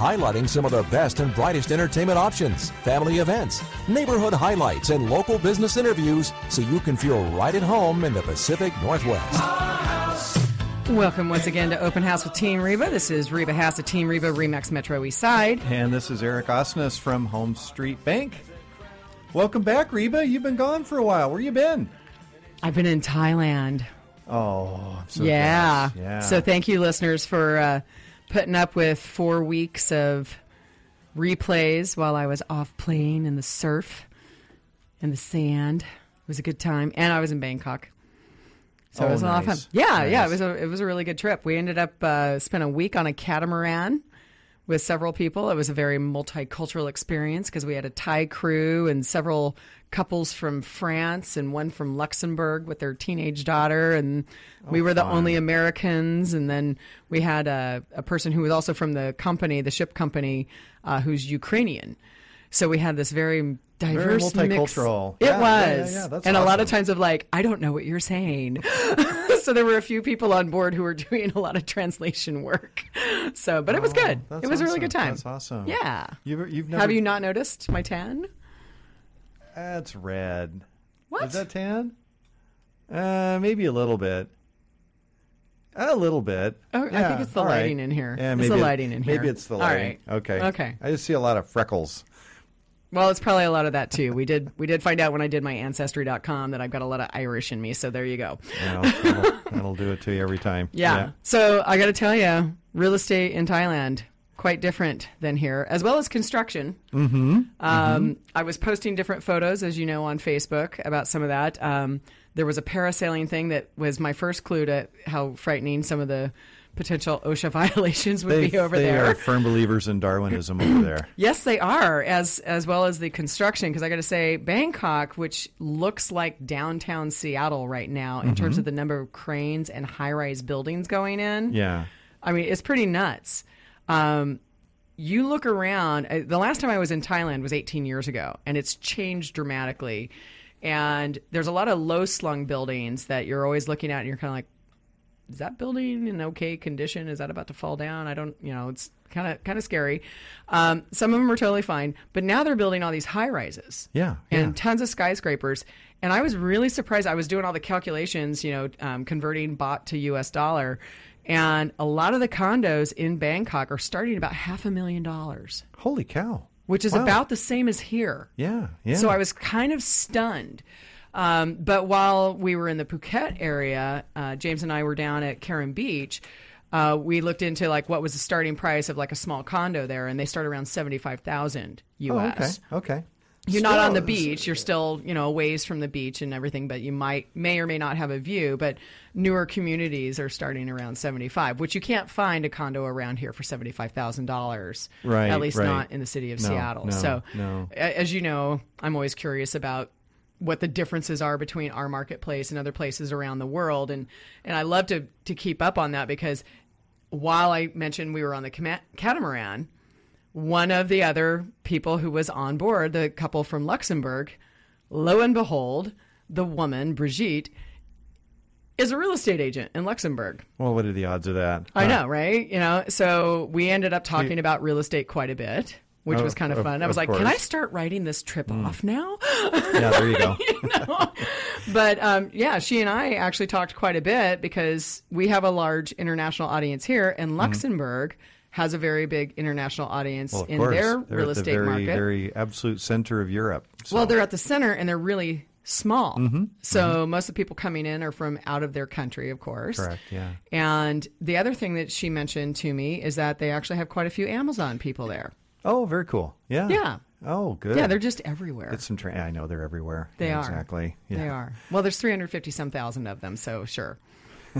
highlighting some of the best and brightest entertainment options, family events, neighborhood highlights, and local business interviews so you can feel right at home in the Pacific Northwest. Welcome once again to Open House with Team Reba. This is Reba Haas of Team Reba Remax Metro East Side. And this is Eric Osnes from Home Street Bank. Welcome back, Reba. You've been gone for a while. Where you been? I've been in Thailand. Oh, I'm so yeah. Yeah. So thank you, listeners, for uh, putting up with four weeks of replays while I was off playing in the surf and the sand. It was a good time, and I was in Bangkok. So it Oh, was a lot of fun. nice. Yeah, yeah, it was a it was a really good trip. We ended up uh, spent a week on a catamaran with several people. It was a very multicultural experience because we had a Thai crew and several couples from France and one from Luxembourg with their teenage daughter, and we were the only Americans. And then we had a, a person who was also from the company, the ship company, uh, who's Ukrainian. So we had this very diverse, mix. multicultural. It Yeah, yeah, was, yeah, yeah, and a lot of times of like, I don't know what you're saying. so there were a few people on board who were doing a lot of translation work. So, but it was good. Oh, It was a really good time. That's awesome. Yeah. You've, you've never. Have you not noticed my tan? That's red. What? Is that tan? Uh, maybe a little bit. A little bit. Oh, I think it's the all right. lighting in here. Yeah, It's the it- lighting in here. Maybe it's the All lighting. right. Okay. Okay. I just see a lot of freckles. Well, it's probably a lot of that too. We did we did find out when I did my ancestry.com that I've got a lot of Irish in me. So there you go. Well, that'll, that'll do it to you every time. Yeah. So I got to tell you, real estate in Thailand quite different than here, as well as construction. Mm-hmm. Um, I was posting different photos, as you know, on Facebook about some of that. Um, there was a parasailing thing that was my first clue to how frightening some of the potential OSHA violations would They, be over there. they there. are firm believers in Darwinism over there. Yes, they are, as as well as the construction. Because I got to say, Bangkok, which looks like downtown Seattle right now in terms of the number of cranes and high rise buildings going in. Yeah. I mean, it's pretty nuts. Um, you look around. uh, The last time I was in Thailand was 18 years ago, and it's changed dramatically. And there's a lot of low slung buildings that you're always looking at, and you're kind of like, is that building in okay condition? Is that about to fall down? I don't, you know, it's kind of kind of scary. Um, some of them are totally fine, but now they're building all these high rises Yeah. and yeah. tons of skyscrapers. And I was really surprised. I was doing all the calculations, you know, um, converting baht to U.S. dollar, and a lot of the condos in Bangkok are starting about half a million dollars, Holy cow. which is Wow. about the same as here. Yeah. Yeah. So I was kind of stunned. Um, but while we were in the Phuket area, uh, James and I were down at Karon Beach. Uh, we looked into like what was the starting price of like a small condo there, and they start around seventy five thousand okay. US. Okay. You're not on the beach. You're still, you know, a ways from the beach and everything, but you might may or may not have a view. But newer communities are starting around seventy five, which you can't find a condo around here for seventy five thousand dollars. Right, At least right. not in the city of No, Seattle. no, so no. as you know, I'm always curious about what the differences are between our marketplace and other places around the world and and I love to to keep up on that because while I mentioned we were on the catamaran one of the other people who was on board the couple from Luxembourg lo and behold the woman Brigitte is a real estate agent in Luxembourg Well, what are the odds of that? I Huh. know, right? You know, so we ended up talking about real estate quite a bit, which Oh, was kind of of- fun. I was like, can I start writing this trip off now? Yeah, there you go. but um, yeah, she and I actually talked quite a bit because we have a large international audience here, and Luxembourg has a very big international audience Mm-hmm. Well, in course. their They're real at the estate very, market. very absolute center of Europe. So. Well, they're at the center and they're really small. Mm-hmm. So most of the people coming in are from out of their country, of course. correct. Yeah. And the other thing that she mentioned to me is that they actually have quite a few Amazon people there. Oh, very cool. Yeah. Yeah. Oh, good. Yeah, they're just everywhere. It's some. Tra- I know they're everywhere. They Yeah, are. exactly. Yeah. They are. Well, there's 350 some thousand of them, so sure.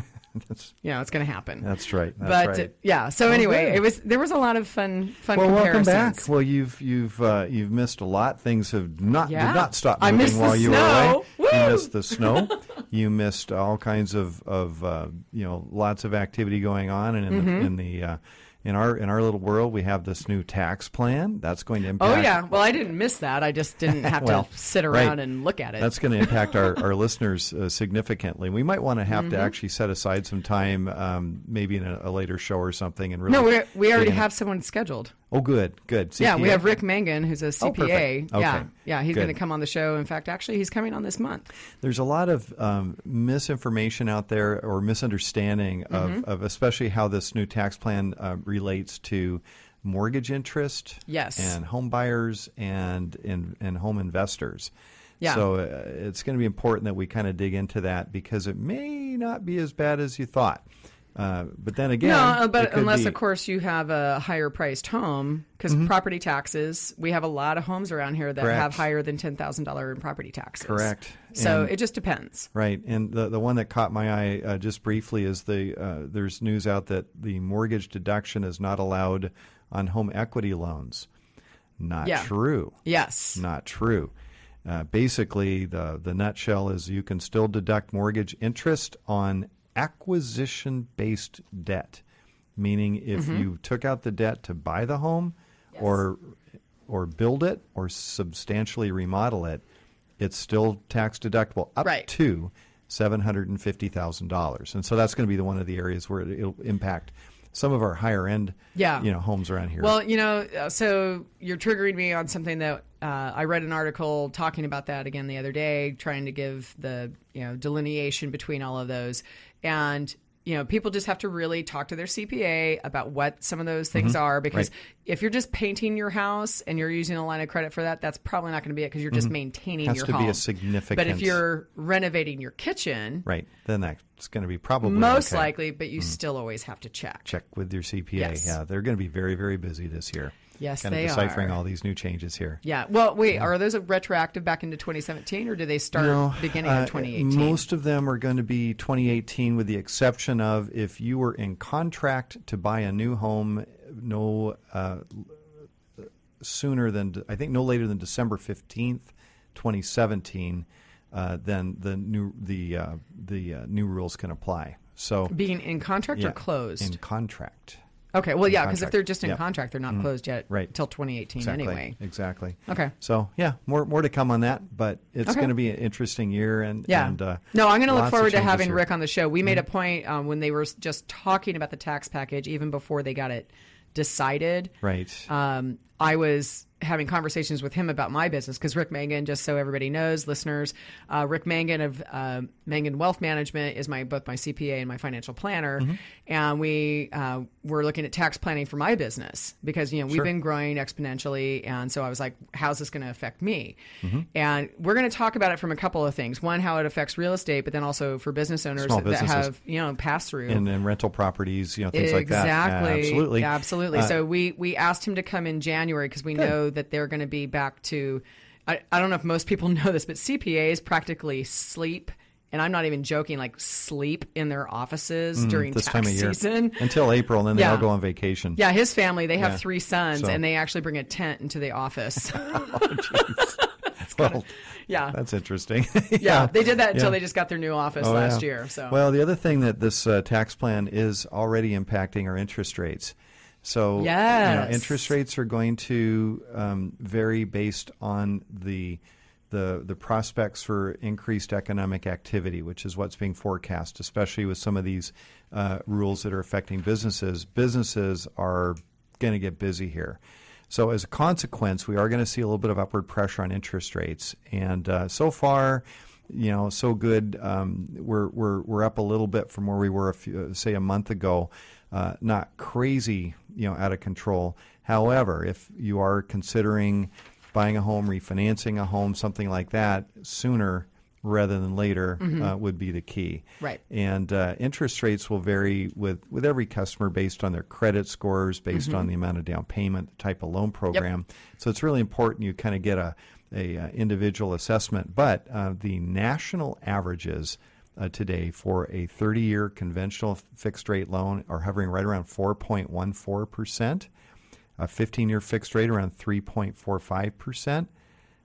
That's you know, it's going to happen. that's right. That's but right. yeah, so anyway, good. it was there was a lot of fun fun well, welcome back. Well, you've you've uh, you've missed a lot. Things have not Yeah. did not stop moving while you snow. were away. You Woo! missed the snow. you missed all kinds of of uh, you know lots of activity going on, and in Mm-hmm. the in the uh, in our in our little world, we have this new tax plan that's going to impact. Oh yeah, well I didn't miss that. I just didn't have Well, to sit right. around and look at it. That's going to impact our, our listeners uh, significantly. We might want to have Mm-hmm. to actually set aside some time, um, maybe in a, a later show or something, and really. no, we we already have someone scheduled. Oh, good, good. Yeah, we have Rick Mangan, who's a CPA. Oh, perfect. Yeah, yeah, he's going to come on the show. In fact, actually, he's coming on this month. There's a lot of um, misinformation out there or misunderstanding of, Mm-hmm. of especially how this new tax plan uh, relates to mortgage interest Yes. and home buyers and, and, and home investors. Yeah. So uh, it's going to be important that we kind of dig into that because it may not be as bad as you thought. Uh, but then again, no, but unless be- of course you have a higher priced home, because Mm-hmm. property taxes, we have a lot of homes around here that Correct. have higher than ten thousand dollar in property taxes. Correct. So And- it just depends. Right, and the the one that caught my eye uh, just briefly is the uh, there's news out that the mortgage deduction is not allowed on home equity loans. Not Yeah. true. Yes. Not true. Uh, basically, the the nutshell is you can still deduct mortgage interest on acquisition based debt, meaning if Mm-hmm. you took out the debt to buy the home, or or build it, or substantially remodel it, it's still tax deductible up Right. to seven hundred and fifty thousand dollars, and so that's going to be the one of the areas where it'll impact some of our higher end, Yeah. you know, homes around here. Well, you know, uh, so you're triggering me on something that uh, I read an article talking about that again the other day, trying to give the you know delineation between all of those, and you know, people just have to really talk to their CPA about what some of those things are because Mm-hmm. Right. if you're just painting your house and you're using a line of credit for that, that's probably not going to be it because you're just maintaining Mm-hmm. Has your to be a significant- But if you're renovating your kitchen, right, then that's going to be probably most okay. likely, but you still always have to check. check with your CPA. Yes. Yeah, they're going to be very, very busy this year. Yes, kind they of deciphering are. all these new changes here. Yeah. Well, wait, are those retroactive back into 2017 or do they start beginning uh, of 2018? Most of them are going to be 2018, with the exception of if you were in contract to buy a new home, no uh, sooner than I think no later than December 15th, 2017. Uh, then the new the uh, the uh, new rules can apply. So Being in contract yeah, or closed? in contract. Okay. Well, yeah, because if they're just in Yeah. Mm-hmm. contract, they're not closed yet Right. until 2018 Exactly. anyway. Exactly. Okay. So yeah, more more to come on that, but it's Okay. going to be an interesting year. And Yeah. and, uh, no, I'm going to look forward to having here. Mm-hmm. Rick on the show. We made a point um, when they were just talking about the tax package, even before they got it decided. Right. um, I was having conversations with him about my business because Rick Mangan, just so everybody knows, listeners, uh, Rick Mangan of uh, Mangan Wealth Management is my both my CPA and my financial planner, Mm-hmm. And we uh, were looking at tax planning for my business because you know we've Sure. been growing exponentially, and so I was like, how's this going to affect me? Mm-hmm. And we're going to talk about it from a couple of things: one, how it affects real estate, but then also for business owners that have you know pass through and, and rental properties, you know, things like that. exactly. Absolutely. Absolutely. Uh, so we we asked him to come in January because we know that they're going to be back to. I, I don't know if most people know this, but CPAs practically sleep, and I'm not even joking. Like sleep in their offices during Mm, this tax time of year season. until April, and then they Yeah. all go on vacation. Yeah, his family they have Yeah. three sons, So- and they actually bring a tent into the office. well, yeah, that's interesting. yeah, they did that until Yeah. they just got their new office Oh, last yeah. year. So well, the other thing that this uh, tax plan is already impacting are interest rates. So, you know, Yes. interest rates are going to um, vary based on the the the prospects for increased economic activity, which is what's being forecast, especially with some of these uh, rules that are affecting businesses. Businesses are going to get busy here. So, as a consequence, we are going to see a little bit of upward pressure on interest rates. And uh, so far, you know, so good. Um, we're we're we're up a little bit from where we were, a few, uh, say, a month ago. Uh, not crazy, you know, out of control. However, if you are considering buying a home, refinancing a home, something like that, sooner rather than later uh, would be the key. Right. And uh, interest rates will vary with, with every customer based on their credit scores, based on the amount of down payment, the type of loan program. So it's really important you kind of get a, a, uh individual assessment. But uh, the national averages uh, today for a 30 year conventional fixed rate loan are hovering right around 4.14%. A 15 year fixed rate around 3.45%.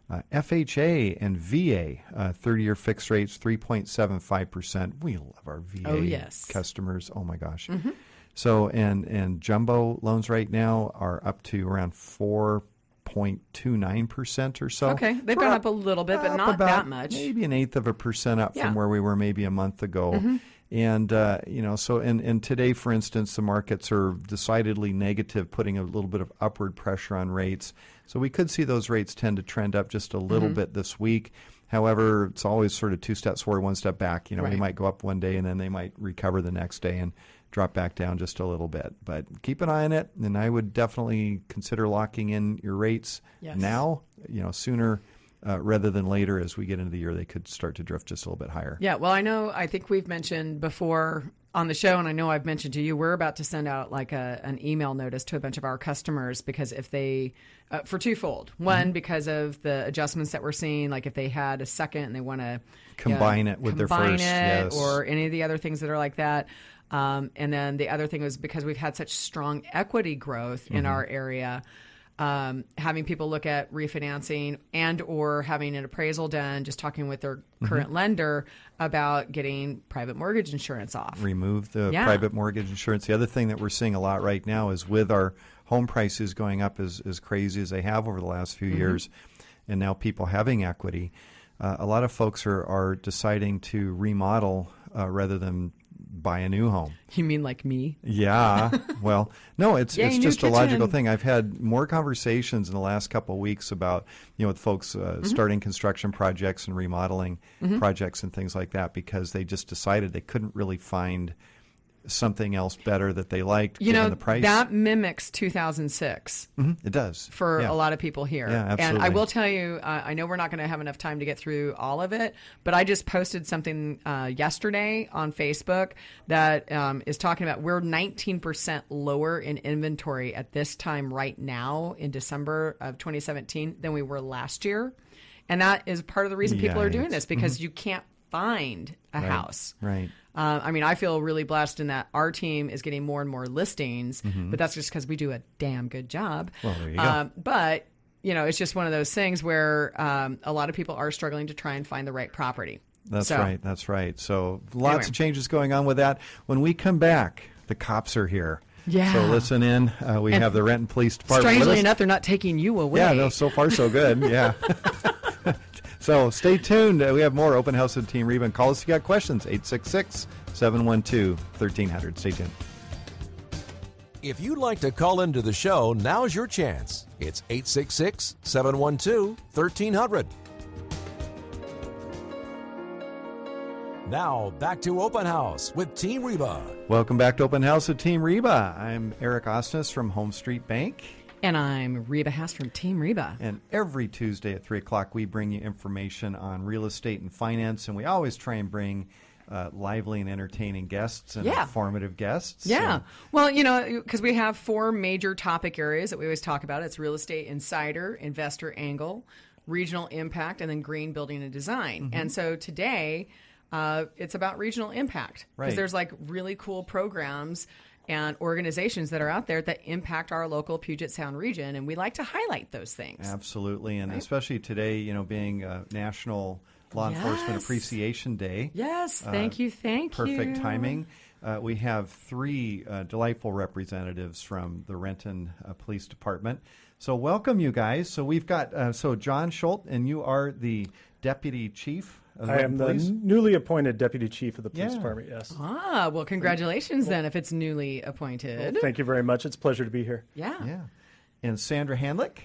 Uh, FHA and VA, 30 uh, year fixed rates, 3.75%. We love our VA oh, yes. customers. Oh my gosh. Mm-hmm. So, and, and jumbo loans right now are up to around 4.29% or so. Okay. They've gone up, up, a little bit, but not that much. Maybe an eighth of a percent up yeah. from where we were maybe a month ago. Mm-hmm. And uh, you know, so and, and today, for instance, the markets are decidedly negative, putting a little bit of upward pressure on rates. So we could see those rates tend to trend up just a little mm-hmm. bit this week. However, it's always sort of two steps forward, one step back. You know, right. we might go up one day and then they might recover the next day and drop back down just a little bit. But keep an eye on it, and I would definitely consider locking in your rates yes. now. You know, sooner uh, rather than later as we get into the year, they could start to drift just a little bit higher. Yeah, well, I know, I think we've mentioned before on the show, and I know I've mentioned to you, we're about to send out like a, an email notice to a bunch of our customers because if they, uh, for twofold. One, mm-hmm. because of the adjustments that we're seeing, like if they had a second and they want to combine it with their first, it, yes. or any of the other things that are like that. Um, and then the other thing was because we've had such strong equity growth in mm-hmm. our area um, having people look at refinancing and or having an appraisal done just talking with their mm-hmm. current lender about getting private mortgage insurance off remove the yeah. private mortgage insurance the other thing that we're seeing a lot right now is with our home prices going up as, as crazy as they have over the last few mm-hmm. years and now people having equity uh, a lot of folks are, are deciding to remodel uh, rather than buy a new home. You mean like me? Yeah. well, no, it's Yay, it's just kitchen. a logical thing. I've had more conversations in the last couple of weeks about you know with folks uh, mm-hmm. starting construction projects and remodeling mm-hmm. projects and things like that because they just decided they couldn't really find something else better that they liked. You know, the price. that mimics 2006. Mm-hmm. It does for yeah. a lot of people here. Yeah, absolutely. And I will tell you, uh, I know we're not going to have enough time to get through all of it, but I just posted something uh, yesterday on Facebook that um, is talking about we're 19% lower in inventory at this time right now in December of 2017 than we were last year. And that is part of the reason people yeah, are doing this because mm-hmm. you can't find a right, house. Right. Uh, I mean, I feel really blessed in that our team is getting more and more listings, mm-hmm. but that's just because we do a damn good job. Well, there you um, go. But you know, it's just one of those things where um, a lot of people are struggling to try and find the right property. That's so, right. That's right. So lots anyway. of changes going on with that. When we come back, the cops are here. Yeah. So listen in. Uh, we and have the Renton Police Department. Strangely enough, they're not taking you away. Yeah. No. So far, so good. Yeah. so stay tuned. We have more open house with Team Reba. Call us if you got questions. 866 712 1300. Stay tuned. If you'd like to call into the show, now's your chance. It's 866 712 1300. Now, back to Open House with Team Reba. Welcome back to Open House with Team Reba. I'm Eric Osnes from Home Street Bank. And I'm Reba Haas from Team Reba. And every Tuesday at 3 o'clock, we bring you information on real estate and finance. And we always try and bring uh, lively and entertaining guests and yeah. informative guests. Yeah. Well, you know, because we have four major topic areas that we always talk about it's real estate insider, investor angle, regional impact, and then green building and design. Mm-hmm. And so today, uh, it's about regional impact because right. there's like really cool programs and organizations that are out there that impact our local Puget Sound region, and we like to highlight those things. Absolutely, and right? especially today, you know, being a National Law yes. Enforcement Appreciation Day. Yes, thank uh, you, thank perfect you. Perfect timing. Uh, we have three uh, delightful representatives from the Renton uh, Police Department. So welcome, you guys. So we've got uh, so John Schultz, and you are the deputy chief. I am police? the newly appointed deputy chief of the police Yeah. department. Yes. Ah, well, congratulations then if it's newly appointed. Well, thank you very much. It's a pleasure to be here. yeah. Yeah, and Sandra Handlick.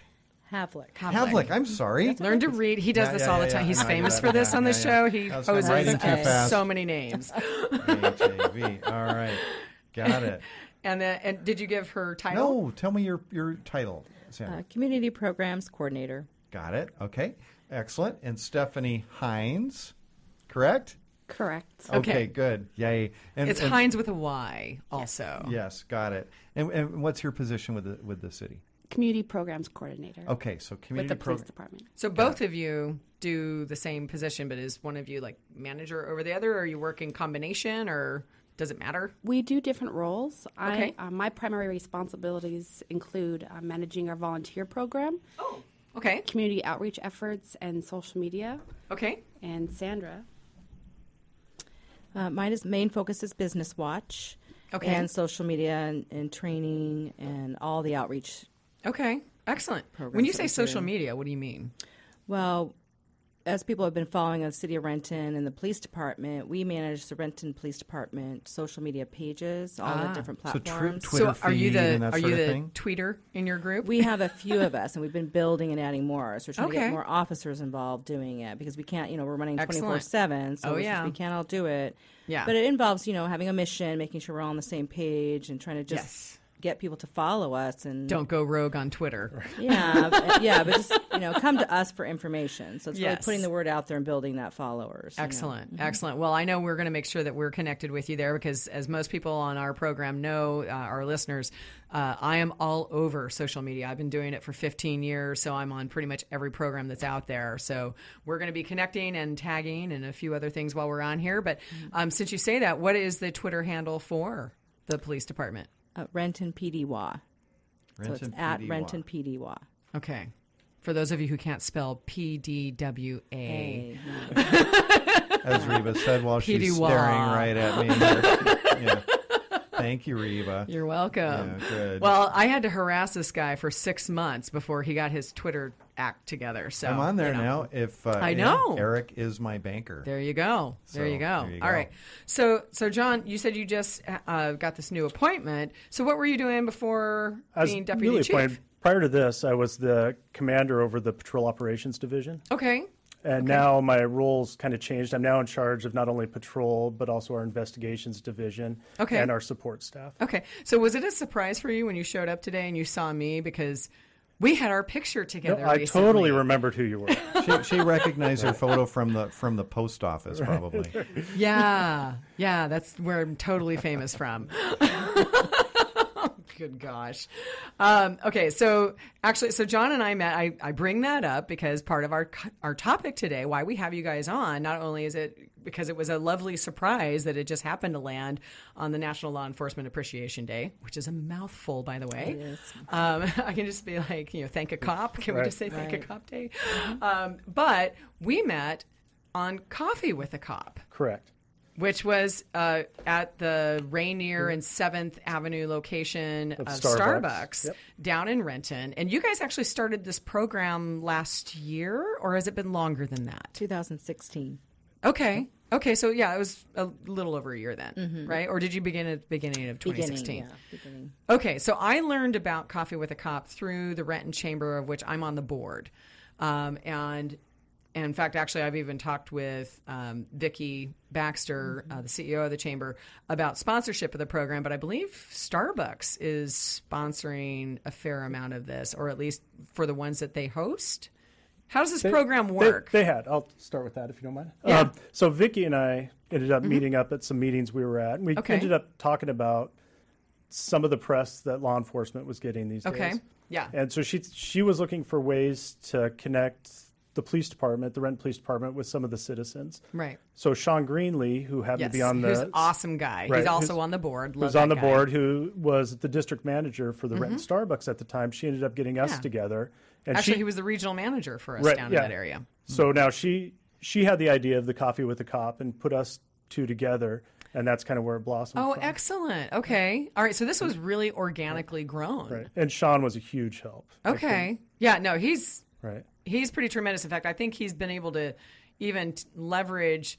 Havlick. Havlick. I'm sorry. Learn to read. He does Yeah, this yeah, all yeah, the time. yeah. He's I famous for this on the Yeah, show. yeah. He I was poses writing uh, so many names. HAV. All right, got it. and then, and did you give her title? No, tell me your your title, Sandra. Uh, community programs coordinator. got it. Okay, excellent. And Stephanie Hynes, correct? Correct. Okay. good. Yay. And, It's and- Hynes with a Y, also. Yes, got it. And, and what's your position with the with the city? Community Programs Coordinator Okay, so community with community the police program. department. So both of you do the same position, but is one of you like manager over the other, or you work in combination, or does it matter? We do different roles. Okay. I, uh, my primary responsibilities include uh, managing our volunteer program, Oh, Okay. community outreach efforts, and social media. Okay. And Sandra, Uh, mine is main focus is Business Watch. Okay. And social media and, and training and all the outreach. Okay. Excellent. Programs When you say social do. media, what do you mean? Well, as people have been following the city of Renton and the police department, we manage the Renton Police Department social media pages, all Ah. the different platforms. So twi- platforms. Twitter so are you feed the and that are you the thing? tweeter in your group? We have a few of us, and we've been building and adding more. So we're trying to get more officers involved doing it because we can't, you know, we're running 24 7. So Oh, yeah. we can't all do it. Yeah. But it involves, you know, having a mission, making sure we're all on the same page, and trying to just Yes. Get people to follow us. And Don't go rogue on Twitter. Yeah, but, yeah, but just, you know, come to us for information. So it's Yes. really putting the word out there and building that followers. you know. Excellent, excellent. Well, I know we're going to make sure that we're connected with you there because, as most people on our program know, uh, our listeners, uh, I am all over social media. I've been doing it for 15 years, so I'm on pretty much every program that's out there. So we're going to be connecting and tagging and a few other things while we're on here. But um, since you say that, what is the Twitter handle for the police department? Uh, Renton PDWA. So it's at PDWA. Renton PDWA. Okay. For those of you who can't spell P D W A. As Reba said while she's Petey staring right at me. here. yeah. Thank you, Reba. You're welcome. Yeah, good. Well, I had to harass this guy for six months before he got his Twitter act together. So I'm on there you know. now. If uh, I know. Eric is my banker. There you go. There So, you go. there you All go. right. So, so John, you said you just uh, got this new appointment. So, what were you doing before I being deputy chief? appointed. Prior to this, I was the commander over the Patrol Operations Division. Okay. And now my role's kind of changed. I'm now in charge of not only patrol, but also our investigations division Okay. and our support staff. Okay. So, was it a surprise for you when you showed up today and you saw me because we had our picture No, together? I recently. totally remembered who you were. she, she recogned your photo from the from the post office, probably. Yeah, yeah, that's where I'm totally famous from. Good gosh. Um, okay, so actually, so John and I met. I, I bring that up because part of our our topic today, why we have you guys on, not only is it because it was a lovely surprise that it just happened to land on the National Law Enforcement Appreciation Day, which is a mouthful, by the way. It is. Um, I can just be like, you know, thank a cop. Can we just say thank a cop day? Um, but we met on Coffee with a Cop Correct. Which was uh, at the Rainier and Seventh Avenue location of, Of Starbucks, Starbucks. Yep. down in Renton. And you guys actually started this program last year, or has it been longer than that? 2016. Okay. Okay, so yeah, it was a little over a year then, right? Or did you begin at the beginning of 2016? Beginning, yeah, beginning. Okay, so I learned about Coffee with a Cop through the Renton Chamber, of which I'm on the board, um, and, and in fact, actually, I've even talked with um, Vicki Baxter, uh, the CEO of the chamber, about sponsorship of the program. But I believe Starbucks is sponsoring a fair amount of this, or at least for the ones that they host. How does this program work? They, had. I'll start with that if you don't mind. Yeah. Um, so Vicky and I ended up meeting up at some meetings we were at, and we Okay. ended up talking about some of the press that law enforcement was getting these Okay. days. Okay. Yeah. And so she she was looking for ways to connect the police department, the Renton Police Department, with some of the citizens. right. So Sean Greenlee, who happened Yes. to be on the Who's an awesome guy. Right, He's also on the board. who Love was on the guy. board, who was the district manager for the Renton mm-hmm. Starbucks at the time. She ended up getting us Yeah. together, and Actually, she, he was the regional manager for us Right, down yeah. in that area. So now she she had the idea of the coffee with the cop and put us two together, and that's kind of where it blossomed. Oh, from. excellent. Okay. All right. So this was really organically grown. Right. And Sean was a huge help. Okay. Yeah. No, he's Right. He's pretty tremendous. In fact, I think he's been able to even leverage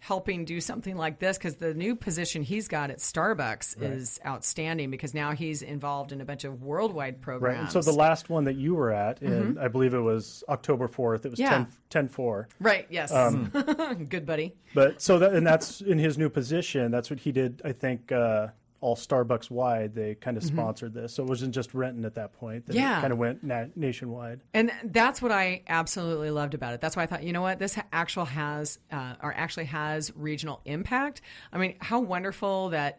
helping do something like this because the new position he's got at Starbucks is outstanding because now he's involved in a bunch of worldwide Right. programs. And so the last one that you were at, in, I believe it was October 4th, it was Yeah. 10, 10 4. right. Yes. Um, Good buddy. But so that, and that's in his new position. That's what he did, I think, uh, all Starbucks wide. They kind of sponsored this. So it wasn't just Renton at that point. They Mm-hmm. Yeah. kind of went na- nationwide. And that's what I absolutely loved about it. That's why I thought, you know what, this actual has uh, or actually has regional impact. I mean, how wonderful that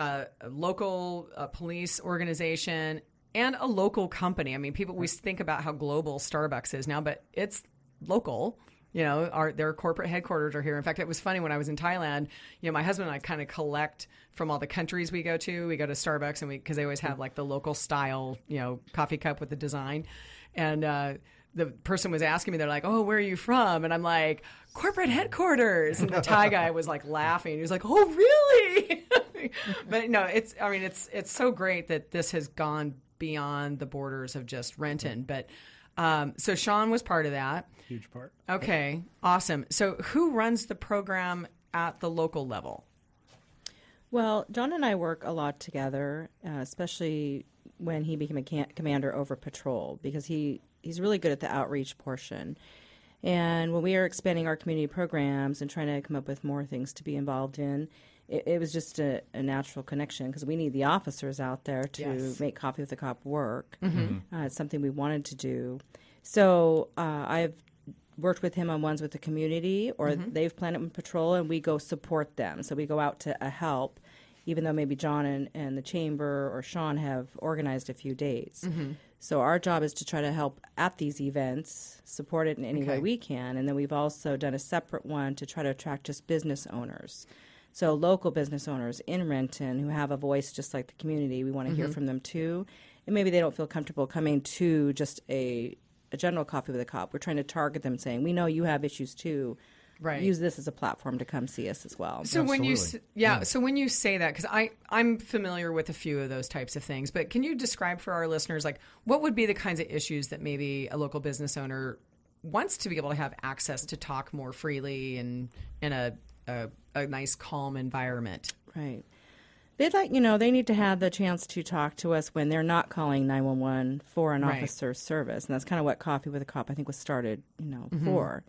uh, a local uh, police organization and a local company. I mean, people we think about how global Starbucks is now, but it's local. You know, our their corporate headquarters are here. In fact, it was funny when I was in Thailand. You know, my husband and I kind of collect from all the countries we go to. We go to Starbucks and we because they always have like the local style, you know, coffee cup with the design, and. uh the person was asking me, they're like, "Oh, where are you from?" And I'm like, "Corporate headquarters." And the Thai guy was like laughing. He was like, "Oh, really?" but no, it's. I mean, it's it's so great that this has gone beyond the borders of just Renton. But um, so Sean was part of that. Huge part. Okay, awesome. So who runs the program at the local level? Well, John and I work a lot together, uh, especially when he became a can- commander over patrol, because he, he's really good at the outreach portion. And when we are expanding our community programs and trying to come up with more things to be involved in, it, it was just a, a natural connection because we need the officers out there to Yes. make Coffee with a Cop work. Uh, it's something we wanted to do. So uh, I've worked with him on ones with the community, or they've planned it with patrol, and we go support them. So we go out to uh, help, even though maybe John and, and the chamber or Sean have organized a few dates. So our job is to try to help at these events, support it in any way we can, and then we've also done a separate one to try to attract just business owners. So local business owners in Renton who have a voice just like the community, we want to hear mm-hmm. from them too. And maybe they don't feel comfortable coming to just a a general coffee with a cop. We're trying to target them saying, "We know you have issues too. Right. Use this as a platform to come see us as well." So when you s- Absolutely. yeah, so when you say that because I I'm familiar with a few of those types of things, but can you describe for our listeners like what would be the kinds of issues that maybe a local business owner wants to be able to have access to talk more freely and in a a, a nice calm environment? Right. They'd like, you know, they need to have the chance to talk to us when they're not calling 911 for an Right. officer's service. And that's kind of what Coffee with a Cop, I think, was started, you know, Mm-hmm. for.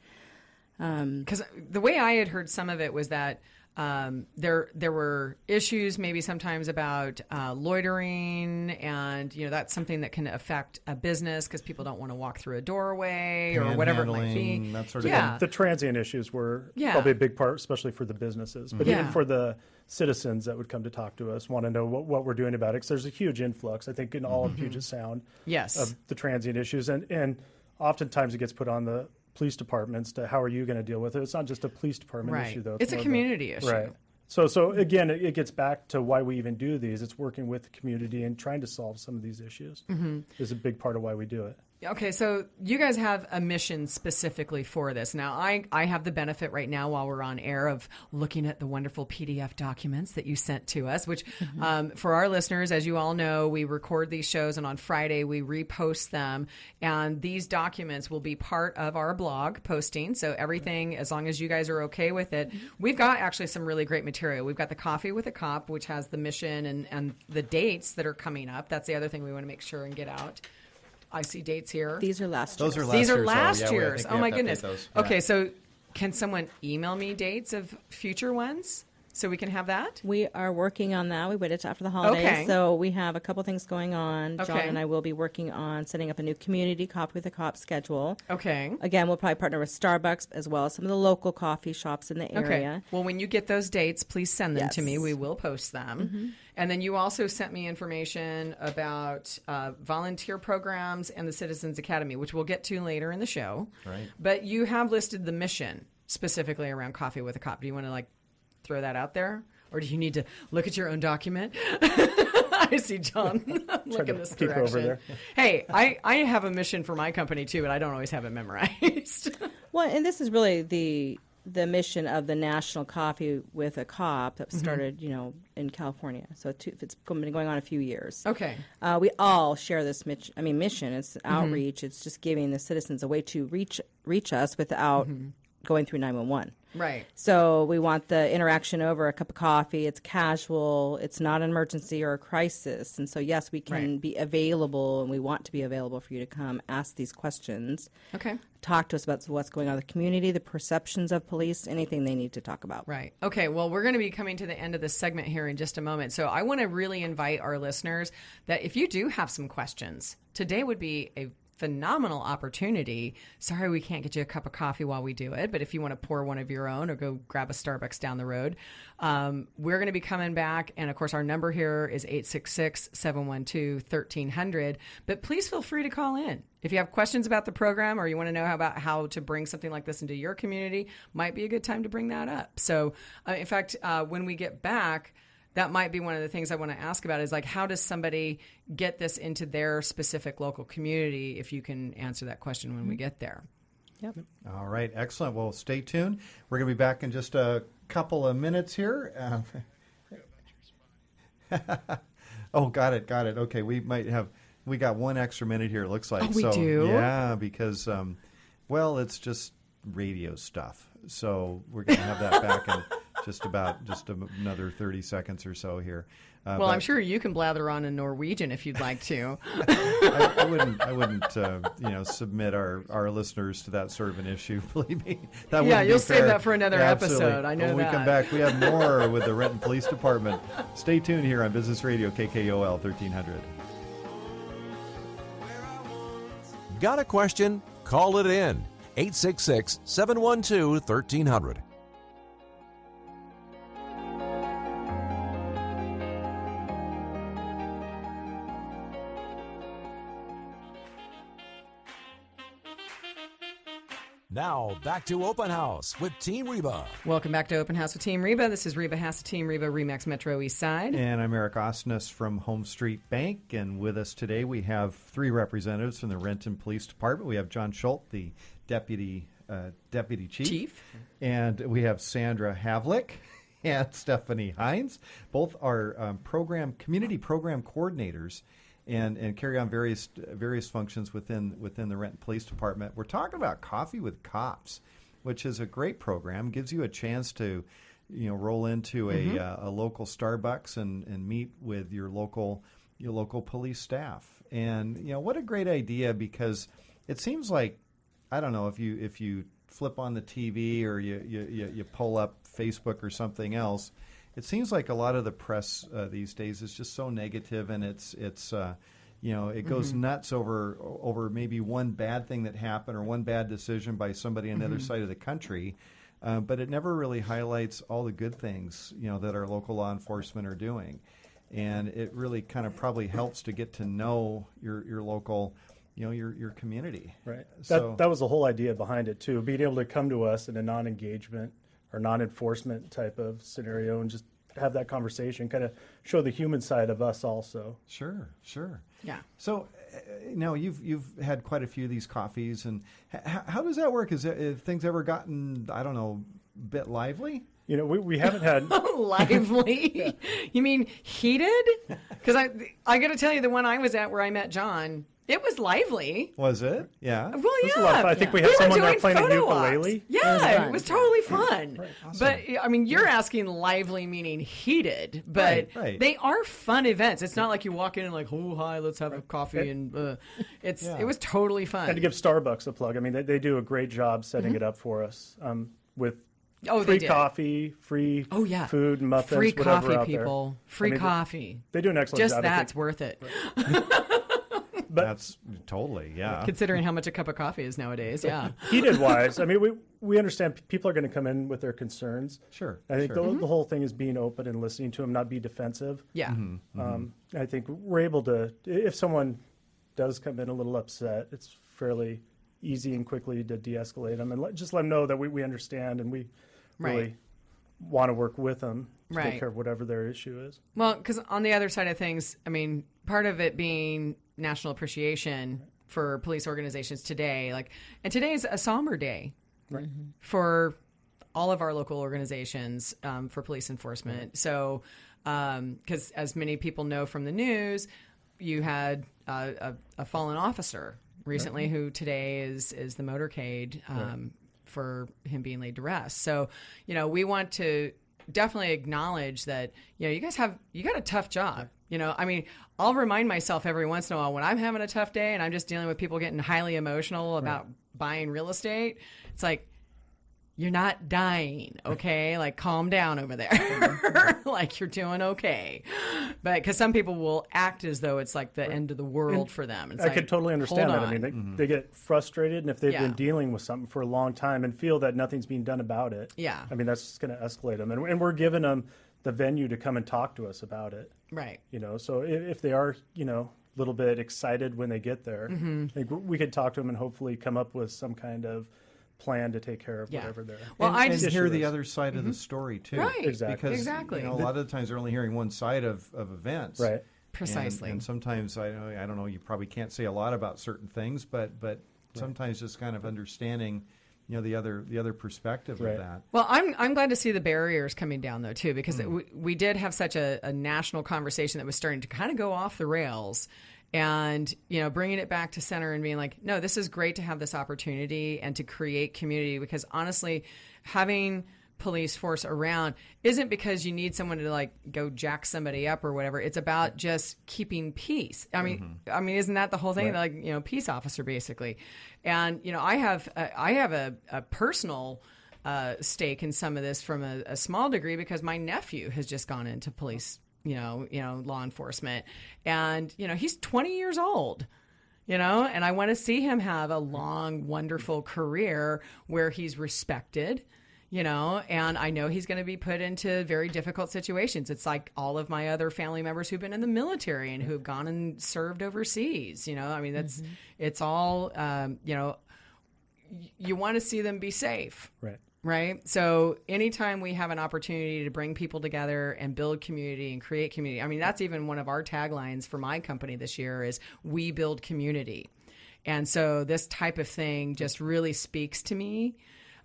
because the way I had heard some of it was that um, there there were issues maybe sometimes about uh, loitering, and you know that's something that can affect a business because people don't want to walk through a doorway or whatever it might be. That sort of yeah, The transient issues were Yeah. probably a big part, especially for the businesses, but Yeah. even for the citizens that would come to talk to us, want to know what, what we're doing about it. Because there's a huge influx, I think, in all of Puget Sound yes, of the transient issues, and and oftentimes it gets put on the police departments to how are you going to deal with it. It's not just a police department Right. issue, though. It's a more of community issue. Right. So, so again, it, it gets back to why we even do these. It's working with the community and trying to solve some of these issues Mm-hmm. is a big part of why we do it. Okay, so you guys have a mission specifically for this. Now, I, I have the benefit right now while we're on air of looking at the wonderful PDF documents that you sent to us, which um, for our listeners, as you all know, we record these shows and on Friday we repost them. And these documents will be part of our blog posting. So everything, as long as you guys are okay with it, we've got actually some really great material. We've got the Coffee with a Cop, which has the mission and, and the dates that are coming up. That's the other thing we want to make sure and get out. I see dates here. These are last Those year's. are last These are year's, though. last Yeah, we- I year's. think we Oh have my to update goodness. those. Yeah. Okay, so can someone email me dates of future ones so we can have that? We are working on that. We waited till after the holidays. Okay. So we have a couple things going on. John Okay. and I will be working on setting up a new community Coffee with a Cop schedule. Okay. Again, we'll probably partner with Starbucks as well as some of the local coffee shops in the area. Okay. area. Well, when you get those dates, please send them to me. Yes. Mm-hmm. We will post them. And then you also sent me information about uh, volunteer programs and the Citizens Academy, which we'll get to later in the show. Right. But you have listed the mission specifically around Coffee with a Cop. Do you want to like throw that out there? Or do you need to look at your own document? I see John looking to in this peek over direction. there. Hey, I, I have a mission for my company too, but I don't always have it memorized. Well, and this is really the the mission of the National Coffee with a Cop Mm-hmm. that started, you know, in California. So two, it's been going on a few years. okay. Uh, we all share this mission. I mean, mission. It's Mm-hmm. outreach. It's just giving the citizens a way to reach reach us without Mm-hmm. going through nine one one. Right. So we want the interaction over a cup of coffee. It's casual. It's not an emergency or a crisis. And so yes, we can Right. be available, and we want to be available for you to come ask these questions. Okay. Talk to us about what's going on in the community, the perceptions of police, anything they need to talk about. Right. Okay. Well, we're going to be coming to the end of this segment here in just a moment. So I want to really invite our listeners that if you do have some questions, today would be a phenomenal opportunity. Sorry, we can't get you a cup of coffee while we do it, but if you want to pour one of your own or go grab a Starbucks down the road, um, we're going to be coming back. And of course, our number here is 866 712 1300. But please feel free to call in. If you have questions about the program or you want to know how about how to bring something like this into your community, might be a good time to bring that up. So, uh, in fact, uh, when we get back, that might be one of the things I want to ask about is like how does somebody get this into their specific local community if you can answer that question when we get there. Yep. All right, excellent. Well, stay tuned. We're going to be back in just a couple of minutes here. Um, oh, got it, got it. Okay, we might have we got one extra minute here. It looks like Oh, we so. do? Yeah, because um, well, it's just radio stuff. So we're going to have that back in just about just a, another thirty seconds or so here. Uh, Well, I'm sure you can blather on in Norwegian if you'd like to. I, I wouldn't. I wouldn't. Uh, you know, submit our, our listeners to that sort of an issue. Believe me, that Yeah, you'll save that for another Absolutely. episode. I know when we come back, we have more with the Renton Police Department. Stay tuned here on Business Radio KKOL 1300. Got a question? Call it in. 866 712 1300. Now, back to Open House with Team Reba. Welcome back to Open House with Team Reba. This is Reba Hassett, Team Reba, Remax Metro East Side. And I'm Eric Osnes from Home Street Bank. And with us today, we have three representatives from the Renton Police Department. We have John Schultz, the deputy uh, deputy chief, Chief. and we have Sandra Havlick and Stephanie Hynes. Both are um, program community program coordinators. And, and carry on various various functions within within the Renton Police Department. We're talking about Coffee with Cops, which is a great program. Gives you a chance to, you know, roll into a, uh, a local Starbucks and, and meet with your local your local police staff. And you know what a great idea because it seems like I don't know if you if you flip on the TV or you you, you, you pull up Facebook or something else. It seems like a lot of the press uh, these days is just so negative, and it's it's uh, you know it goes nuts over over maybe one bad thing that happened or one bad decision by somebody on the other side of the country. Uh, but it never really highlights all the good things you know that our local law enforcement are doing, and it really kind of probably helps to get to know your your local, you know, your your community. Right. That, So that was the whole idea behind it too. Being able to come to us in a non-engagement or non-enforcement type of scenario and just have that conversation, kind of show the human side of us also. sure, sure. Yeah. So, uh, now you've you've had quite a few of these coffees, and h- how does that work? Is it, have things ever gotten I don't know, bit lively? You know, we, we haven't had Lively. You mean heated? Because I I got to tell you, the one I was at where I met John, it was lively. Was it? Yeah. Well, It was yeah. a lot of fun. I think we had were someone there playing a photo ukulele. ops. Yeah, it fun. was totally fun. But I mean, you're asking lively meaning heated, but Right, right. they are fun events. It's not like you walk in and like, oh hi, let's have a coffee and uh, it's Yeah. it was totally fun. had to give Starbucks a plug. I mean, they, they do a great job setting it up for us um, with Mm-hmm. Oh, they free did. coffee, free oh yeah, food, muffins, free whatever coffee, out there. people, free I mean, coffee. They do an excellent Just job. I that's worth it, That's totally yeah. considering how much a cup of coffee is nowadays. Yeah. heated wise, I mean, we we understand people are going to come in with their concerns. Sure. I think sure. the, the whole thing is being open and listening to them, not be defensive. Yeah. Mm-hmm. Um, I think we're able to, if someone does come in a little upset, it's fairly easy and quickly to de-escalate them and let, just let them know that we, we understand and we Right. really want to work with them to Right. take care of whatever their issue is. Well, because on the other side of things, I mean, part of it being national appreciation for police organizations today, like, and today is a somber day for all of our local organizations um, for police enforcement. So, because as many people know from the news, you had uh, a, a fallen officer recently who today is is the motorcade um, for him being laid to rest. So, you know, we want to definitely acknowledge that you know you guys have you got a tough job. You know, I mean, I'll remind myself every once in a while when I'm having a tough day and I'm just dealing with people getting highly emotional about buying real estate. It's like you're not dying, okay? like, calm down over there. like, you're doing okay. But because some people will act as though it's like the end of the world for them. It's I like, could totally understand hold that. I mean, on. they, they get frustrated, and if they've Yeah. been dealing with something for a long time and feel that nothing's being done about it, Yeah. I mean, that's just going to escalate them. And, and we're giving them the venue to come and talk to us about it. right. You know, so if, if they are, you know, a little bit excited when they get there, Mm-hmm. I we could talk to them and hopefully come up with some kind of plan to take care of Yeah. whatever they're. Well, and, I and just hear the Issue is. other side of the mm-hmm. story too, Right. Exactly. Because Exactly. you know, a lot of the times they're only hearing one side of, of events, Right. Precisely. And, sometimes I I don't know. You probably can't say a lot about certain things, but but sometimes just kind of understanding, you know, the other the other perspective Right. of that. Well, I'm I'm glad to see the barriers coming down though too, because mm. we, we did have such a, a national conversation that was starting to kind of go off the rails, and you know bringing it back to center and being like, no, this is great to have this opportunity and to create community because honestly, having police force around isn't because you need someone to like go jack somebody up or whatever. It's about just keeping peace. I mean, I mean, isn't that the whole thing? Like you know, peace officer basically, and you know, I have a, I have a, a personal uh, stake in some of this from a, a small degree because my nephew has just gone into police, you know, you know, law enforcement, and you know, he's 20 years old. You know, and I want to see him have a long, wonderful career where he's respected, you know, and I know he's going to be put into very difficult situations. It's like all of my other family members who've been in the military and who've gone and served overseas, you know, I mean, that's, it's all, um, you know, you want to see them be safe Right. Right? So anytime we have an opportunity to bring people together and build community and create community, I mean, that's even one of our taglines for my company this year is we build community. And so this type of thing just really speaks to me,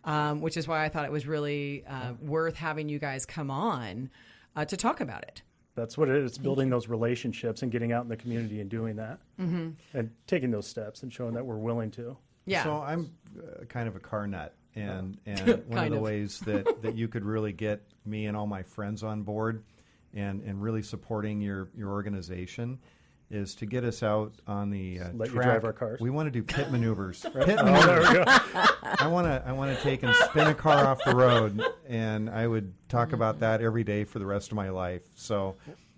um, which is why I thought it was really uh, worth having you guys come on uh, to talk about it. That's what it is. It's building those relationships and getting out in the community and doing that, mm-hmm. and taking those steps and showing that we're willing to. Yeah. So I'm uh, kind of a car nut, and and one of Kind the of. ways that, that you could really get me and all my friends on board, and and really supporting your your organization, is to get us out on the uh, Let you track. drive our cars. We want to do pit maneuvers. Pit Oh, maneuvers. there we go. I want to I want to take and spin a car off the road, and I would talk about that every day for the rest of my life. So.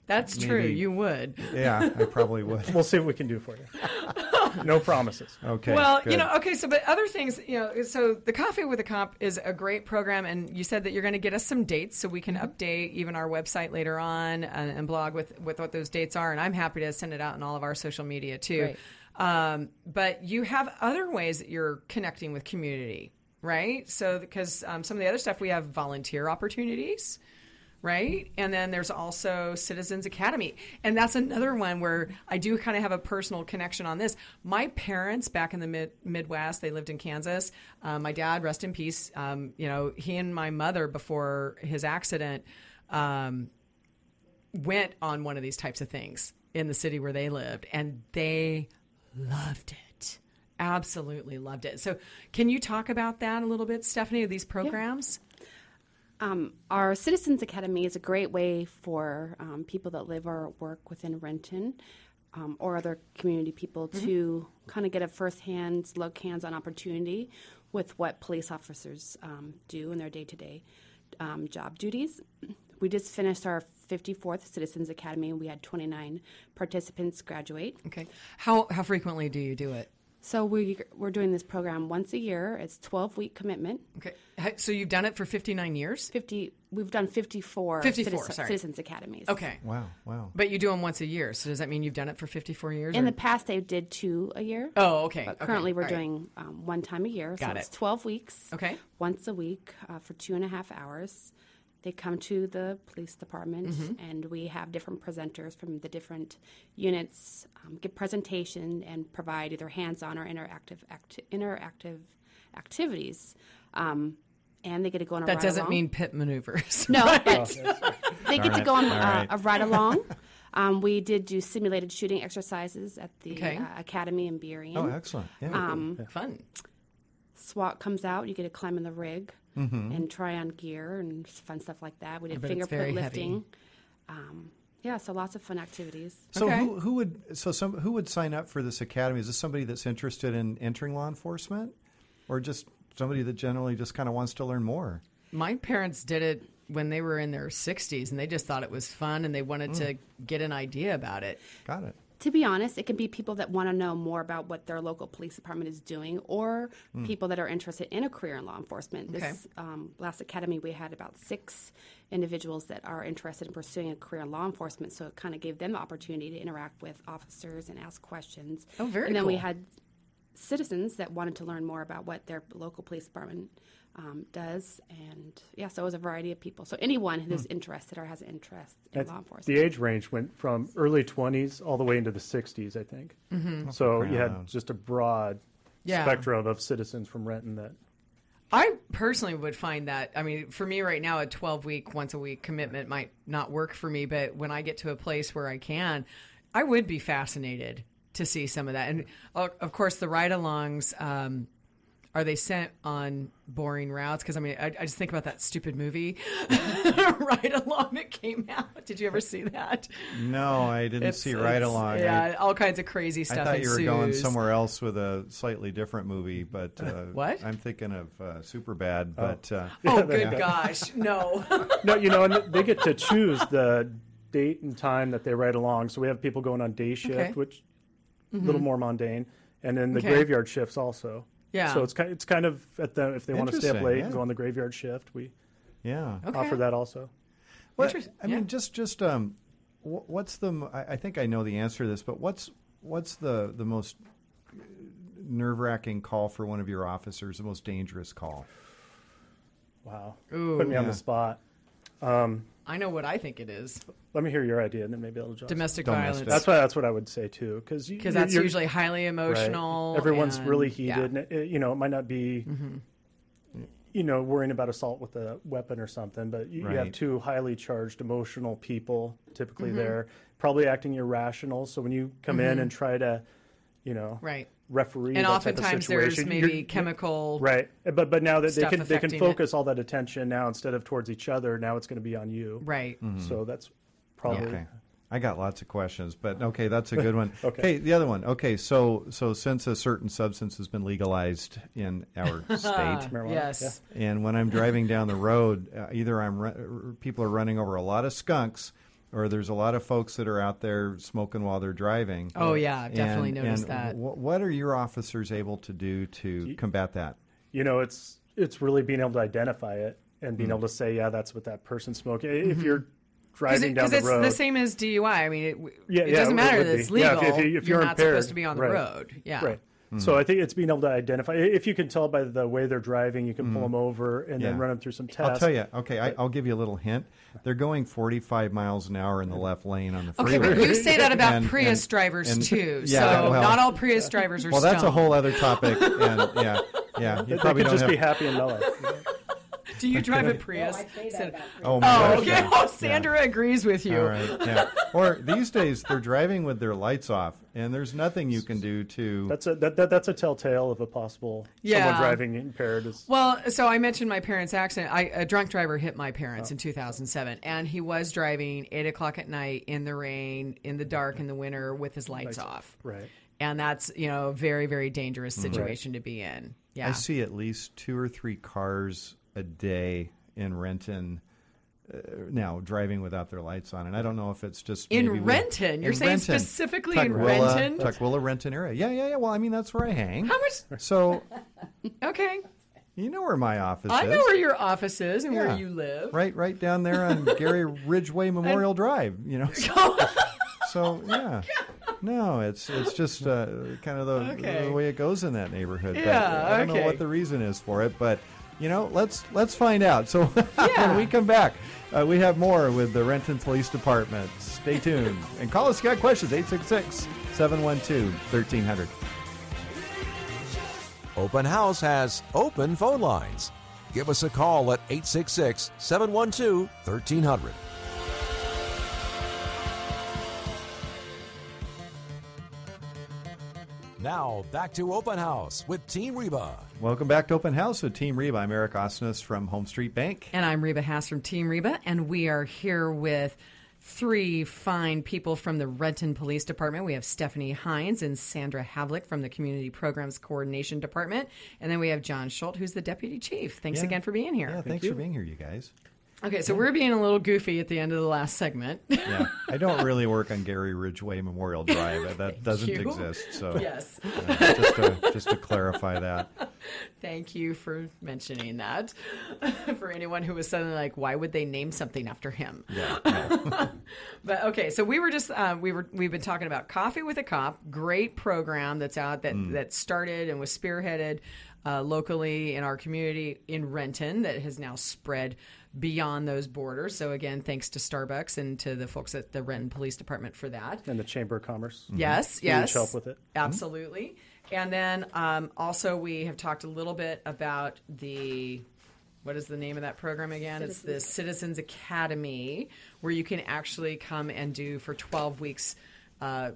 That's true. You would. Yeah, I probably would. We'll see what we can do for you. no promises. Okay. well, good. you know, okay, so but other things, you know, so the Coffee with a Cop is a great program, and you said that you're going to get us some dates so we can update even our website later on and, and blog with with what those dates are, and I'm happy to send it out in all of our social media too. Great. Um, but you have other ways that you're connecting with community, right? So because um, some of the other stuff we have volunteer opportunities right? And then there's also Citizens Academy. And that's another one where I do kind of have a personal connection on this. My parents back in the mid- Midwest, they lived in Kansas. Um, my dad, rest in peace, um, you know, he and my mother, before his accident, um, went on one of these types of things in the city where they lived, and they loved it. Absolutely loved it. So, can you talk about that a little bit, Stephanie, of these programs? Um, our Citizens Academy is a great way for um, people that live or work within Renton um, or other community people to kind of get a firsthand look, hands on opportunity with what police officers um, do in their day to day job duties. We just finished our 54th Citizens Academy. We had 29 participants graduate. Okay. How how frequently do you do it? So we, we're doing this program once a year. It's 12 week commitment. Okay. So you've done it for 59 years? 50 we've done 54, 54, citizen- sorry. citizens academies Okay. Wow, wow. But you do them once a year. So does that mean you've done it for 54 years? in or- the past they did two a year oh, okay. but okay, currently we're all right. doing um, one time a year Got so it's it. 12 weeks Okay. once a week uh, for two and a half hours they come to the police department Mm-hmm. and we have different presenters from the different units um, give presentation and provide either hands-on or interactive acti- interactive activities um, and they get to go on a That ride doesn't along. mean pit maneuvers. No, but they get to go on uh, right. a ride along. Um, we did do simulated shooting exercises at the Okay. uh, academy in Burien. Oh, excellent. Yeah. Um, Fun. SWAT comes out, you get to climb in the rig and try on gear and fun stuff like that. We did bet it's very fingerprint lifting. Um, yeah, so lots of fun activities. so okay. who, who would so some who would sign up for this academy? Is this somebody that's interested in entering law enforcement, or just somebody that generally just kind of wants to learn more. My parents did it when they were in their 60s and they just thought it was fun and they wanted to get an idea about it. Got it. To be honest, it can be people that want to know more about what their local police department is doing, or people that are interested in a career in law enforcement. Okay. This um, last academy, we had about six individuals that are interested in pursuing a career in law enforcement. So it kind of gave them the opportunity to interact with officers and ask questions. Oh, very And then we had citizens that wanted to learn more about what their local police department um, does, and yeah, so it was a variety of people. So anyone who's Hmm. interested or has an interest in That's- law enforcement. The age range went from early 20s all the way into the 60s, I think. Mm-hmm. So crying you had just a broad Yeah. spectrum of citizens from Renton that I personally would find that, I mean, for me right now, a 12 week, once a week commitment might not work for me, but when I get to a place where I can, I would be fascinated to see some of that. And of course, the ride alongs, um, are they sent on boring routes? Because I mean, I, I just think about that stupid movie, Ride Along, that came out. Did you ever see that? No, I didn't It's- see right along. Yeah, all kinds of crazy stuff. I thought you were going somewhere else with a slightly different movie, but uh, What? I'm thinking of uh, Superbad. But uh, Oh, good gosh, no. no, you know, and they get to choose the date and time that they ride along. So we have people going on day shift, Okay. which a little more mundane, and then the Okay. graveyard shifts also. Yeah. So it's kind it's kind of at the if they want to stay up late yeah. and go on the graveyard shift, we yeah, Okay. offer that also. Well, Interest- I yeah. mean, just just um, what's the? I think I know the answer to this, but what's what's the the most nerve wracking call for one of your officers? The most dangerous call? Wow, Ooh. put me on the spot. I know what I think it is. Let me hear your idea, and then maybe I'll adjust. Domestic, Domestic. violence. That's why that's what I would say too, because because that's usually highly emotional. Everyone's and- really yeah. Mm-hmm. heated. And it, you know, it might not be, you know, worrying about assault with a weapon or something, but you, you have two highly charged emotional people typically Mm-hmm. there, probably acting irrational. So when you come in and try to, you know, Right. Referee, And that type of oftentimes there's maybe you're- chemical. Right, but but now that they can they can affecting it. focus all that attention now instead of towards each other. Now it's going to be on you. Right. So that's probably Okay. I got lots of questions, but okay, that's a good one. Okay. the other one. Okay, so so since a certain substance has been legalized in our state, marijuana. Yes. and when I'm driving down the road, uh, either I'm ru- people are running over a lot of skunks, or there's a lot of folks that are out there smoking while they're driving. Oh, yeah, I've definitely And- noticed and that. wh- what are your officers able to do to combat that? you know, it's it's really being able to identify it and being mm-hmm. able to say, yeah, that's what that person's smoking. If mm-hmm. you're driving down Because the road, it's the same as DUI. I mean, it, Yeah, it yeah, doesn't it matter would that be. it's Yeah, legal. if you- if you're, you're not supposed to be on the right. road. Yeah. Right. So mm-hmm. I think it's being able to identify. If you can tell by the way they're driving, you can pull mm-hmm. them over and then run them through some tests. I'll tell you. Okay, I, I'll give you a little hint. They're going 45 miles an hour in the left lane on the freeway. Okay, but you say that about And- Prius and- drivers and- too. yeah, so well- not all Prius drivers are Well, that's a whole other topic, and yeah, yeah. You They probably could don't just have. be happy and mellow. Do you drive a Prius? oh, my Oh, gosh, okay. Oh, Sandra agrees with you. All right, yeah. Or these days they're driving with their lights off, and there's nothing you can do to. That's a that, that that's a telltale of a possible Yeah. someone driving impaired. Is, Well, so I mentioned my parents' accident. I, a drunk driver hit my Oh. parents in 2007, and he was driving eight o'clock at night in the rain, in the dark, in the winter, with his lights off. right. And that's you know a very very dangerous situation to be in. Yeah. Mm-hmm. I see at least two or three cars a day in Renton uh, now driving without their lights on, and I don't know if it's just In we- Renton? You're in saying Renton. specifically in Renton? Tukwila, Renton area. Yeah, yeah, yeah. Well, I mean that's where I hang. How much? So Okay, you know where my office I is. I know where your office is and Yeah. where you live. Right, right down there on Gary Ridgway Memorial Drive. You know. So yeah, no, it's it's just uh, kind of the, Okay. the way it goes in that neighborhood. But Yeah, I don't know what the reason is for it, but you know, let's let's find out. So Yeah. when we come back, uh, we have more with the Renton Police Department. Stay tuned and call us. if you got questions? 866-712-1300. Open House has open phone lines. Give us a call at 866 712 1300. Now, back to Open House with Team Reba. Welcome back to Open House with Team Reba. I'm Eric Osnes from HomeStreet Bank. And I'm Reba Haas from Team Reba, and we are here with three fine people from the Renton Police Department. We have Stephanie Hynes and Sandra Havlick from the Community Programs Coordination Department. And then we have John Schultz, who's the Deputy Chief. Thanks Yeah. again for being here. Yeah, thanks for being here, you guys. Okay, so we're being a little goofy at the end of the last segment. Yeah, I don't really work on Gary Ridgway Memorial Drive. That doesn't you. exist. So yes. uh, just to just to clarify that. Thank you for mentioning that. for anyone who was suddenly like, why would they name something after him? Yeah. no. But okay, so we were just uh, we were we've been talking about Coffee with a Cop, great program that's out that that started and was spearheaded uh, locally in our community in Renton that has now spread beyond those borders. So again, thanks to Starbucks and to the folks at the Renton Police Department for that. And the Chamber of Commerce. Yes, Huge yes. help with it. Absolutely. And then um, also we have talked a little bit about the what is the name of that program again? It's the Citizens Academy, where you can actually come and do for 12 weeks. Uh,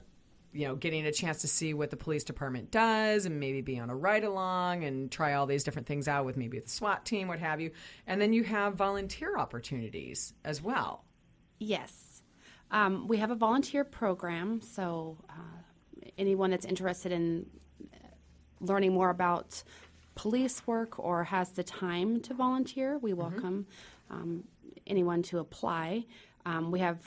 you know, getting a chance to see what the police department does and maybe be on a ride along and try all these different things out with maybe the SWAT team, what have you. And then you have volunteer opportunities as well. Yes. Um, we have a volunteer program, so uh, anyone that's interested in learning more about police work or has the time to volunteer, we welcome um, anyone to apply. Um, we have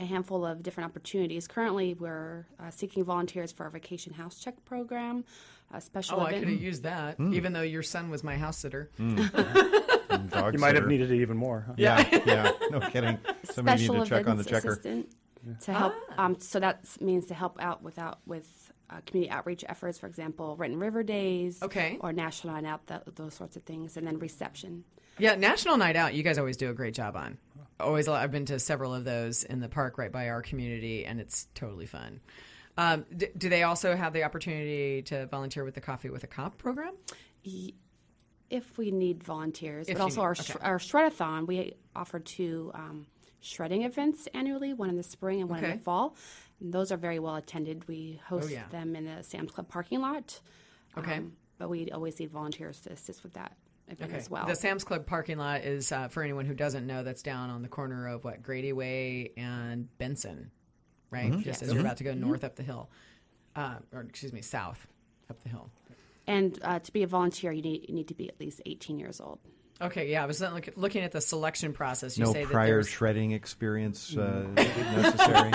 a handful of different opportunities. Currently, we're uh, seeking volunteers for our vacation house check program, a special Oh, I could have used that, even though your son was my house sitter. Dog You might have needed it even more. Huh? Yeah, yeah. No kidding. Somebody special need to check on the events checker. assistant to help. Um, so that means to help out without with uh, community outreach efforts, for example, Renton River Days, Okay. or National Night Out, th- those sorts of things, and then reception. Yeah, National Night Out, you guys always do a great job on. Always, I've been to several of those in the park right by our community, and it's totally fun. Um, d- do they also have the opportunity to volunteer with the Coffee with a Cop program? If we need volunteers, If but also need- our okay. our shredathon, we offer two um, shredding events annually, one in the spring and one in the fall. And those are very well attended. We host Oh, yeah. them in the Sam's Club parking lot. Okay. Um, but we always need volunteers to assist with that event as well. The Sam's Club parking lot is, uh, for anyone who doesn't know, that's down on the corner of what Grady Way and Benson, right? Just as you're about to go north up the hill, uh, or excuse me, south up the hill. And uh, to be a volunteer, you need you need to be at least 18 years old. Okay, yeah, I was look, looking at the selection process. You No say prior there's shredding experience uh, necessary.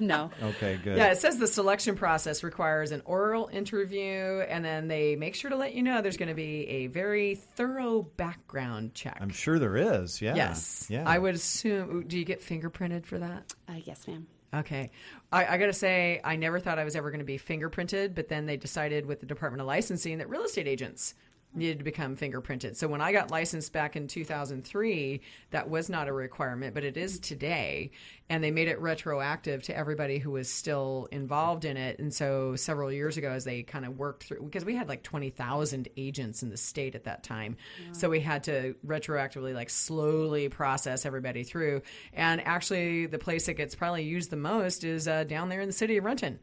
No. Okay, good. Yeah, it says the selection process requires an oral interview, and then they make sure to let you know there's going to be a very thorough background check. I'm sure there is. Yeah. Yes. Yeah. I would assume. Do you get fingerprinted for that? Uh, yes, ma'am. Okay. I, I got to say, I never thought I was ever going to be fingerprinted, but then they decided with the Department of Licensing that real estate agents needed to become fingerprinted. So when I got licensed back in 2003, that was not a requirement, but it is today. And they made it retroactive to everybody who was still involved in it. And so several years ago, as they kind of worked through, because we had like 20,000 agents in the state at that time. So we had to retroactively, like, slowly process everybody through. And actually, the place that gets probably used the most is uh, down there in the city of Renton.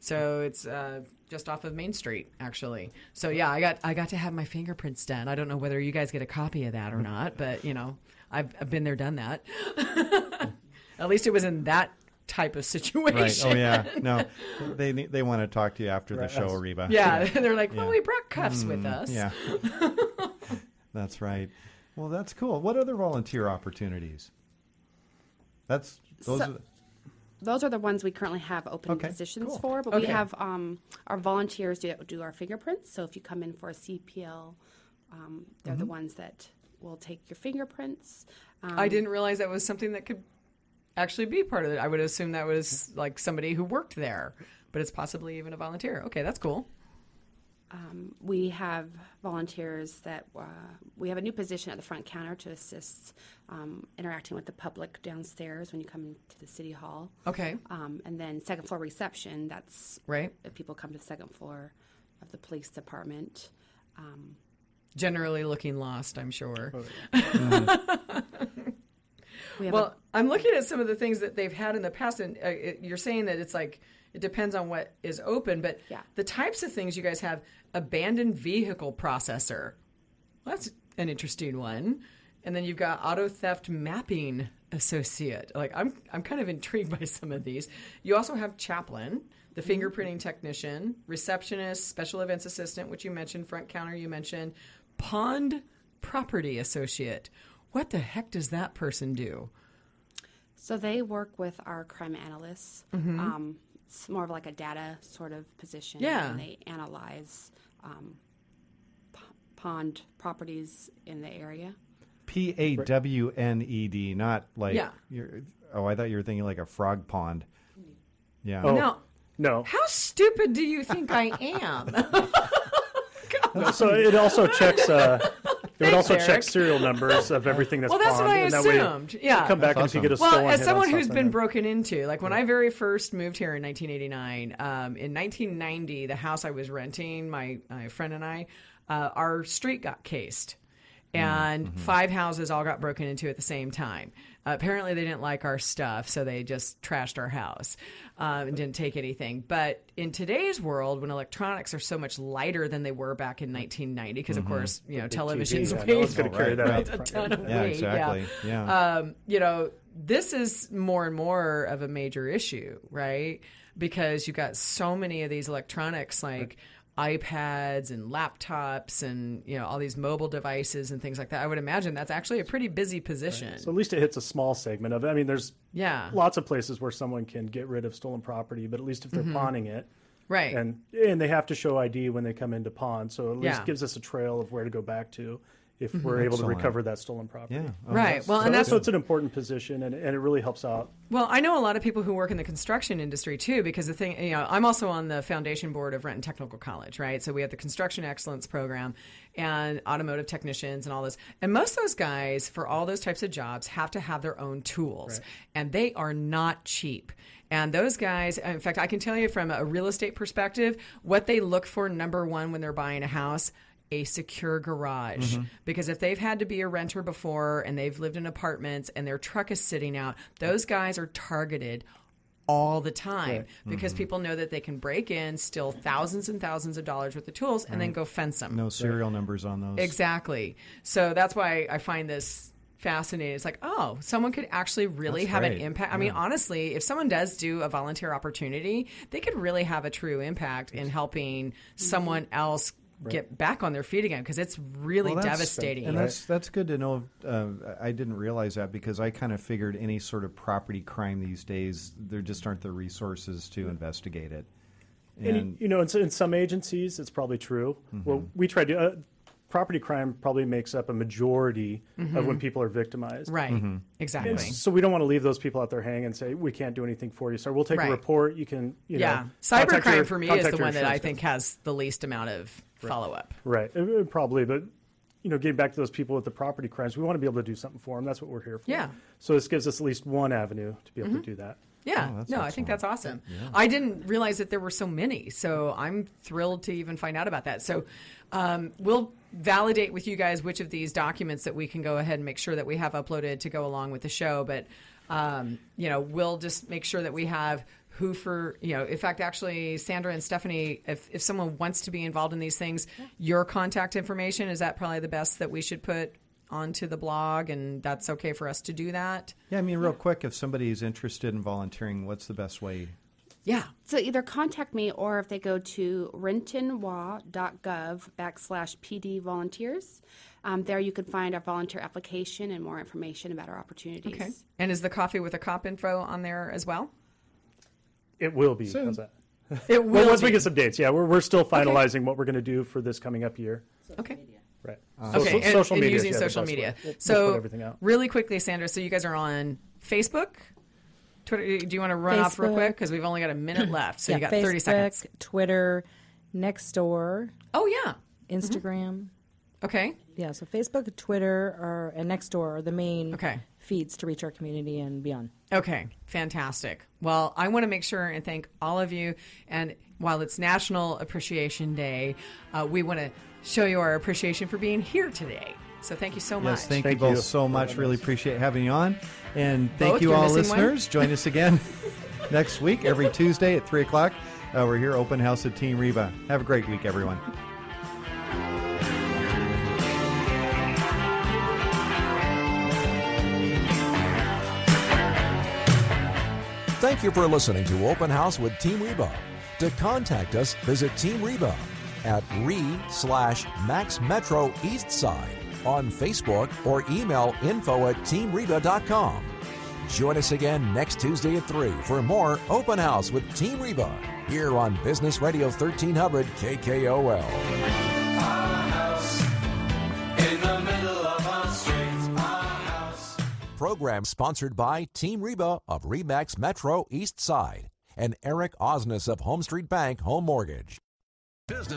So it's uh, just off of Main Street, actually. So yeah, I got I got to have my fingerprints done. I don't know whether you guys get a copy of that or not, but you know, I've, I've been there, done that. At least it was in that type of situation. Right. Oh yeah. No, they they want to talk to you after the Right. show, Reba. Yeah, they're like, well, Yeah. we brought cuffs with mm, us. Yeah. that's right. Well, that's cool. What other volunteer opportunities? That's those. So- are, Those are the ones we currently have open Okay, positions cool. for, but Okay. we have um, our volunteers do, do our fingerprints. So if you come in for a CPL, um, they're the ones that will take your fingerprints. Um, I didn't realize that was something that could actually be part of it. I would assume that was like somebody who worked there, but it's possibly even a volunteer. Okay, that's cool. We have volunteers that uh, we have a new position at the front counter to assist um, interacting with the public downstairs when you come into the city hall. Okay, Um, and then second floor reception, that's right. if people come to the second floor of the police department. Generally looking lost, I'm sure. We have Well, a, I'm looking at some of the things that they've had in the past, and uh, it, you're saying that it's like it depends on what is open, but Yeah. the types of things you guys have abandoned vehicle processor. Well, that's an interesting one. And then you've got auto theft mapping associate. Like I'm I'm kind of intrigued by some of these. You also have chaplain, the fingerprinting technician, receptionist, special events assistant, which you mentioned, front counter you mentioned, pond property associate. What the heck does that person do? So they work with our crime analysts. Um, it's more of like a data sort of position. Yeah. And they analyze um, p- pond properties in the area. P A W N E D, not like. Yeah. You're, oh, I thought you were thinking like a frog pond. Yeah. Oh. Now, No. how stupid do you think I am? No, so it also checks. Uh, it would also Eric. check serial numbers of everything that's well, that's what I and that way assumed. yeah. Come back That's and if you get a awesome. stolen Well, as someone who's been broken into, like when I very first moved here in 1989, um, in 1990, the house I was renting, my, my friend and I, uh, our street got cased. And five houses all got broken into at the same time. Uh, apparently, they didn't like our stuff, so they just trashed our house um, and didn't take anything. But in today's world, when electronics are so much lighter than they were back in 1990, because of course, you know, televisions TV, yeah, no going to carry that out a ton of Yeah, weight. exactly. Yeah. Um, you know, this is more and more of a major issue, right? Because you've got so many of these electronics like iPads and laptops and you know all these mobile devices and things like that. I would imagine that's actually a pretty busy position. So at least it hits a small segment of it. I mean, there's yeah. lots of places where someone can get rid of stolen property, but at least if they're Mm-hmm. pawning it, Right. and and they have to show ID when they come into pawn, so at least Yeah. Gives us a trail of where to go back to if mm-hmm. we're able to recover that stolen property. yeah. Oh, right. that's- Well, So, and that's so it's an important position, and, and it really helps out. Well, I know a lot of people who work in the construction industry too, because the thing, you know, I'm also on the foundation board of Renton Technical College, right? So we have the construction excellence program and automotive technicians and all this. And most of those guys, for all those types of jobs, have to have their own tools, and they are not cheap. And those guys, in fact, I can tell you from a real estate perspective, what they look for number one when they're buying a house a secure garage mm-hmm. because if they've had to be a renter before and they've lived in apartments and their truck is sitting out, those guys are targeted all the time because mm-hmm. people know that they can break in, steal thousands and thousands of dollars worth of tools, and then mm. go fence them. No serial numbers on those. Exactly. So that's why I find this fascinating. It's like, oh, someone could actually really That's have an impact. I mean, honestly, if someone does do a volunteer opportunity, they could really have a true impact in helping mm-hmm. someone else get back on their feet again because it's really Well, that's- devastating. And that's that's good to know. Uh, I didn't realize that because I kind of figured any sort of property crime these days there just aren't the resources to investigate it. And, And you know, in, in some agencies, it's probably true. Mm-hmm. Well, we try to. Uh, property crime probably makes up a majority of when people are victimized. Mm-hmm. right. Mm-hmm. Exactly. And so we don't want to leave those people out there hanging and say we can't do anything for you. So we'll take Right. a report. You can, you yeah. know, contact Cybercrime your- for me is the one that I think has the least amount of follow up. Right, Uh, uh, probably, but you know, getting back to those people with the property crimes, we want to be able to do something for them. That's what we're here for. Yeah. Mm-hmm. So this gives us at least one avenue to be able to do that. Yeah, Oh, that's no, I think that's awesome. I didn't realize that there were so many, so I'm thrilled to even find out about that. So um, we'll validate with you guys which of these documents that we can go ahead and make sure that we have uploaded to go along with the show. But um, you know, we'll just make sure that we have who for you know. In fact, actually, Sandra and Stephanie, if if someone wants to be involved in these things, your contact information is that probably the best that we should put onto the blog, and that's okay for us to do that. yeah, I mean, real quick, if somebody is interested in volunteering, what's the best way? Yeah. So either contact me or if they go to rentonwa.gov backslash PD volunteers, um, there you can find our volunteer application and more information about our opportunities. Okay. And is the coffee with a cop info on there as well? It will be. How's that? It Well, will once we get some dates, yeah, we're, we're still finalizing what we're going to do for this coming up year. Okay. Right. Okay. and, social and media. using social media. We'll- we'll so everything out. really quickly, Sandra. So you guys are on Facebook, Twitter. Do you want to run off real quick because we've only got a minute left? So yeah, you got Facebook, thirty seconds. Twitter, Nextdoor, Oh yeah. Instagram. Mm-hmm. Okay. Yeah, so Facebook, Twitter, or and Nextdoor are the main Okay. feeds to reach our community and beyond. Okay, fantastic. Well, I want to make sure and thank all of you. And while it's National Appreciation Day, uh, we want to show you our appreciation for being here today. So thank you so much. Yes, thank, Thank you both you. so much. Really appreciate having you on. And thank Both? you all, missing one? listeners. Join us again next week, every Tuesday at 3 o'clock. Uh, we're here, open house at Team Reba. Have a great week, everyone. Thank you for listening to Open House with Team Reba. To contact us, visit Team Reba at re slash Max Metro East Side on Facebook or email info at teamreba.com. Join us again next Tuesday at 3 for more Open House with Team Reba here on Business Radio 1300 KKOL. Program sponsored by Team Reba of Remax Metro East Side and Eric Osnes of HomeStreet Bank Home Mortgage. Business